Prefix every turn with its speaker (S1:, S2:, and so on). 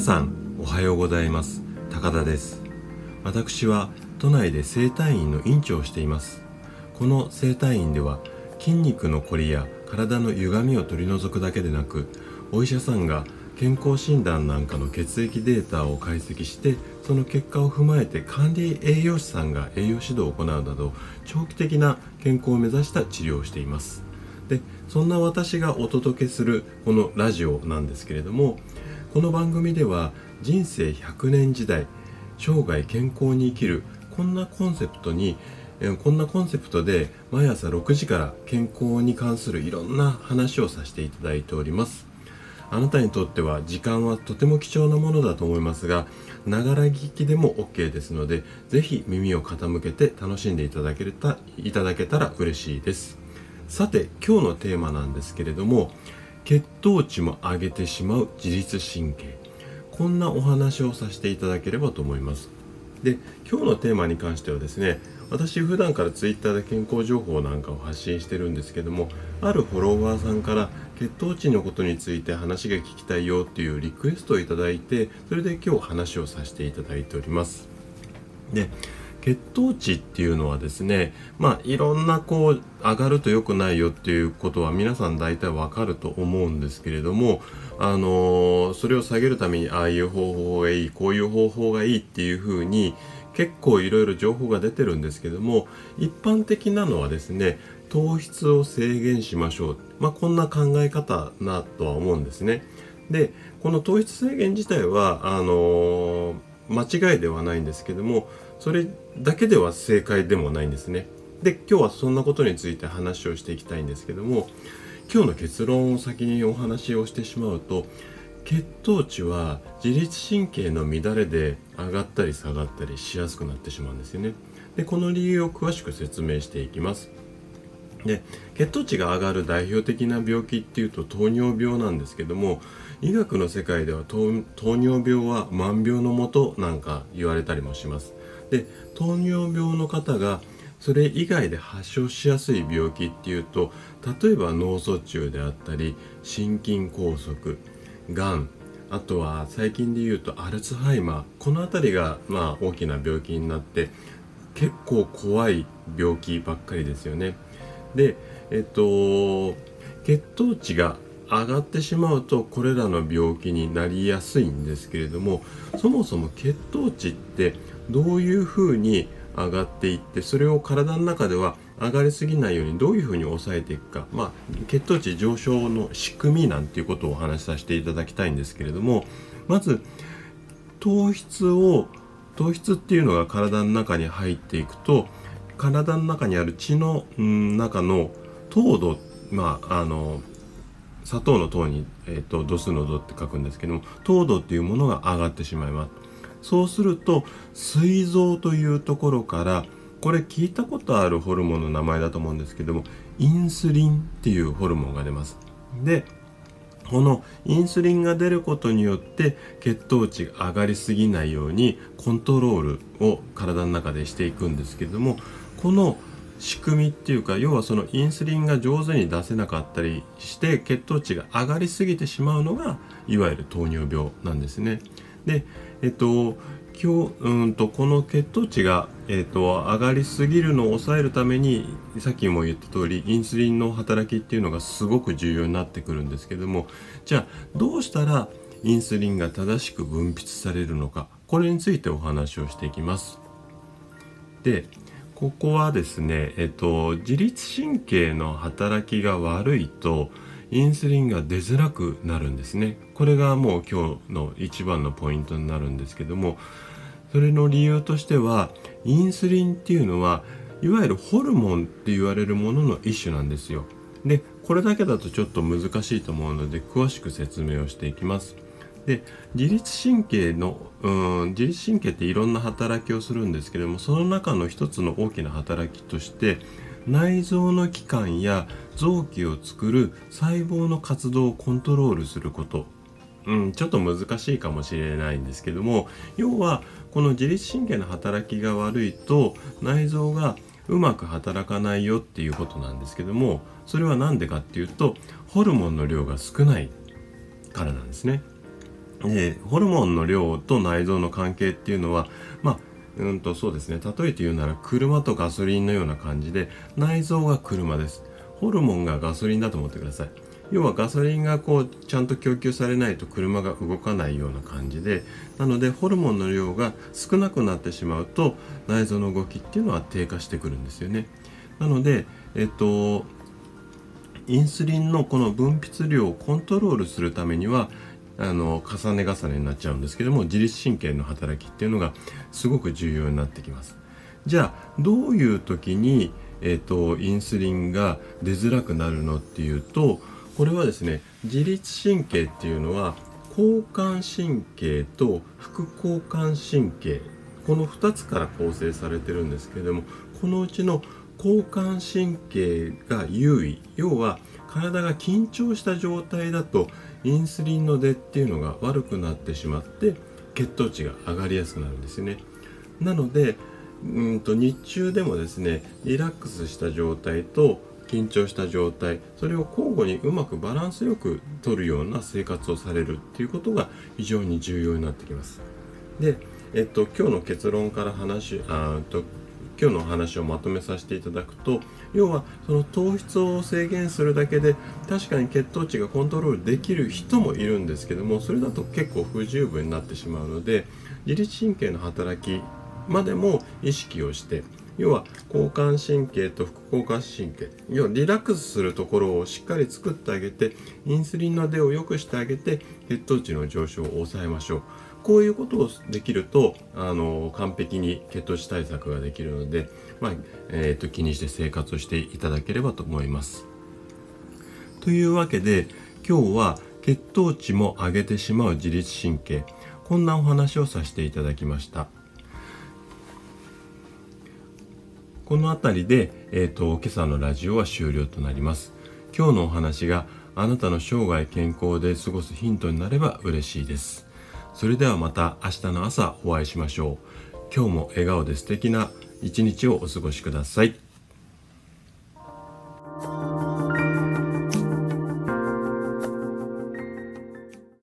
S1: さんおはようございます。高田です。私は都内で整体院の院長をしています。この整体院では筋肉のこりや体の歪みを取り除くだけでなくお医者さんが健康診断なんかの血液データを解析してその結果を踏まえて管理栄養士さんが栄養指導を行うなど長期的な健康を目指した治療をしています。でそんな私がお届けするこのラジオなんですけれどもこの番組では人生100年時代生涯健康に生きるこんなコンセプトにこんなコンセプトで毎朝6時から健康に関するいろんな話をさせていただいております。あなたにとっては時間はとても貴重なものだと思いますがながら聞きでも OK ですのでぜひ耳を傾けて楽しんでいただけたいただけたら嬉しいです。さて今日のテーマなんですけれども血糖値も上げてしまう自律神経。こんなお話をさせていただければと思います。で今日のテーマに関してはですね私普段から Twitter で健康情報なんかを発信してるんですけどもあるフォロワーさんから血糖値のことについて話が聞きたいよっていうリクエストをいただいてそれで今日話をさせていただいております。で血糖値っていうのはですねまあいろんなこう上がると良くないよっていうことは皆さん大体わかると思うんですけれどもあのー、それを下げるためにああいう方法がいいこういう方法がいいっていうふうに結構いろいろ情報が出てるんですけども一般的なのはですね糖質を制限しましょう。まあこんな考え方なとは思うんですね。でこの糖質制限自体はあのー、間違いではないんですけどもそれだけでは正解でもないんですね。で今日はそんなことについて話をしていきたいんですけども今日の結論を先にお話をしてしまうと血糖値は自律神経の乱れで上がったり下がったりしやすくなってしまうんですよね。でこの理由を詳しく説明していきます。で血糖値が上がる代表的な病気っていうと糖尿病なんですけども医学の世界では糖尿病は万病のもとなんか言われたりもします。で糖尿病の方がそれ以外で発症しやすい病気っていうと例えば脳卒中であったり心筋梗塞がんあとは最近で言うとアルツハイマーこの辺りがまあ大きな病気になって結構怖い病気ばっかりですよね。でえっと血糖値が上がってしまうとこれらの病気になりやすいんですけれどもそもそも血糖値ってどういうふうに上がっていってそれを体の中では上がりすぎないようにどういうふうに抑えていくか、まあ、血糖値上昇の仕組みなんていうことをお話しさせていただきたいんですけれどもまず糖質を糖質っていうのが体の中に入っていくと体の中にある血の中の糖度まああの砂糖の糖に、えーと、度数の度って書くんですけども糖度っていうものが上がってしまいます。そうすると膵臓というところからこれ聞いたことあるホルモンの名前だと思うんですけどもインスリンっていうホルモンが出ます。でこのインスリンが出ることによって血糖値が上がりすぎないようにコントロールを体の中でしていくんですけどもこの仕組みっていうか要はそのインスリンが上手に出せなかったりして血糖値が上がりすぎてしまうのがいわゆる糖尿病なんですね。でえっと今日うんとこの血糖値が、えっと、上がりすぎるのを抑えるためにさっきも言った通りインスリンの働きっていうのがすごく重要になってくるんですけどもじゃあどうしたらインスリンが正しく分泌されるのかこれについてお話をしていきます。でここはですね、えっと、自律神経の働きが悪いとインスリンが出づらくなるんですね。これがもう今日の一番のポイントになるんですけどもそれの理由としてはインスリンっていうのはいわゆるホルモンって言われるものの一種なんですよ。でこれだけだとちょっと難しいと思うので詳しく説明をしていきます。で自律神経のうん自律神経っていろんな働きをするんですけれどもその中の一つの大きな働きとして内臓の器官や臓器を作る細胞の活動をコントロールすることうん、ちょっと難しいかもしれないんですけども要はこの自律神経の働きが悪いと内臓がうまく働かないよっていうことなんですけどもそれは何でかっていうとホルモンの量が少ないからなんですね。でホルモンの量と内臓の関係っていうのはまあうんとそうですね。例えて言うなら車とガソリンのような感じで内臓が車です。ホルモンがガソリンだと思ってください。要はガソリンがこうちゃんと供給されないと車が動かないような感じでなのでホルモンの量が少なくなってしまうと内臓の動きっていうのは低下してくるんですよね。なのでえっとインスリンのこの分泌量をコントロールするためにはあの重ね重ねになっちゃうんですけども自律神経の働きっていうのがすごく重要になってきます。じゃあどういう時に、えーと、インスリンが出づらくなるのっていうとこれはですね自律神経っていうのは交感神経と副交感神経この2つから構成されてるんですけれどもこのうちの交感神経が優位要は体が緊張した状態だとインスリンの出っていうのが悪くなってしまって血糖値が上がりやすくなるんですね。なのでうんと日中でもですねリラックスした状態と緊張した状態それを交互にうまくバランスよくとるような生活をされるっていうことが非常に重要になってきます。でえっと今日の結論から話あと今日のお話をまとめさせていただくと要はその糖質を制限するだけで確かに血糖値がコントロールできる人もいるんですけどもそれだと結構不十分になってしまうので自律神経の働きまでも意識をして要は交感神経と副交感神経要はリラックスするところをしっかり作ってあげてインスリンの出を良くしてあげて血糖値の上昇を抑えましょう。こういうことをできるとあの完璧に血糖値対策ができるので、まあえーと、気にして生活をしていただければと思います。というわけで今日は血糖値も上げてしまう自律神経こんなお話をさせていただきました。この辺りで、えーと、今朝のラジオは終了となります。今日のお話があなたの生涯健康で過ごすヒントになれば嬉しいです。それではまた明日の朝お会いしましょう。今日も笑顔で素敵な一日をお過ごしください。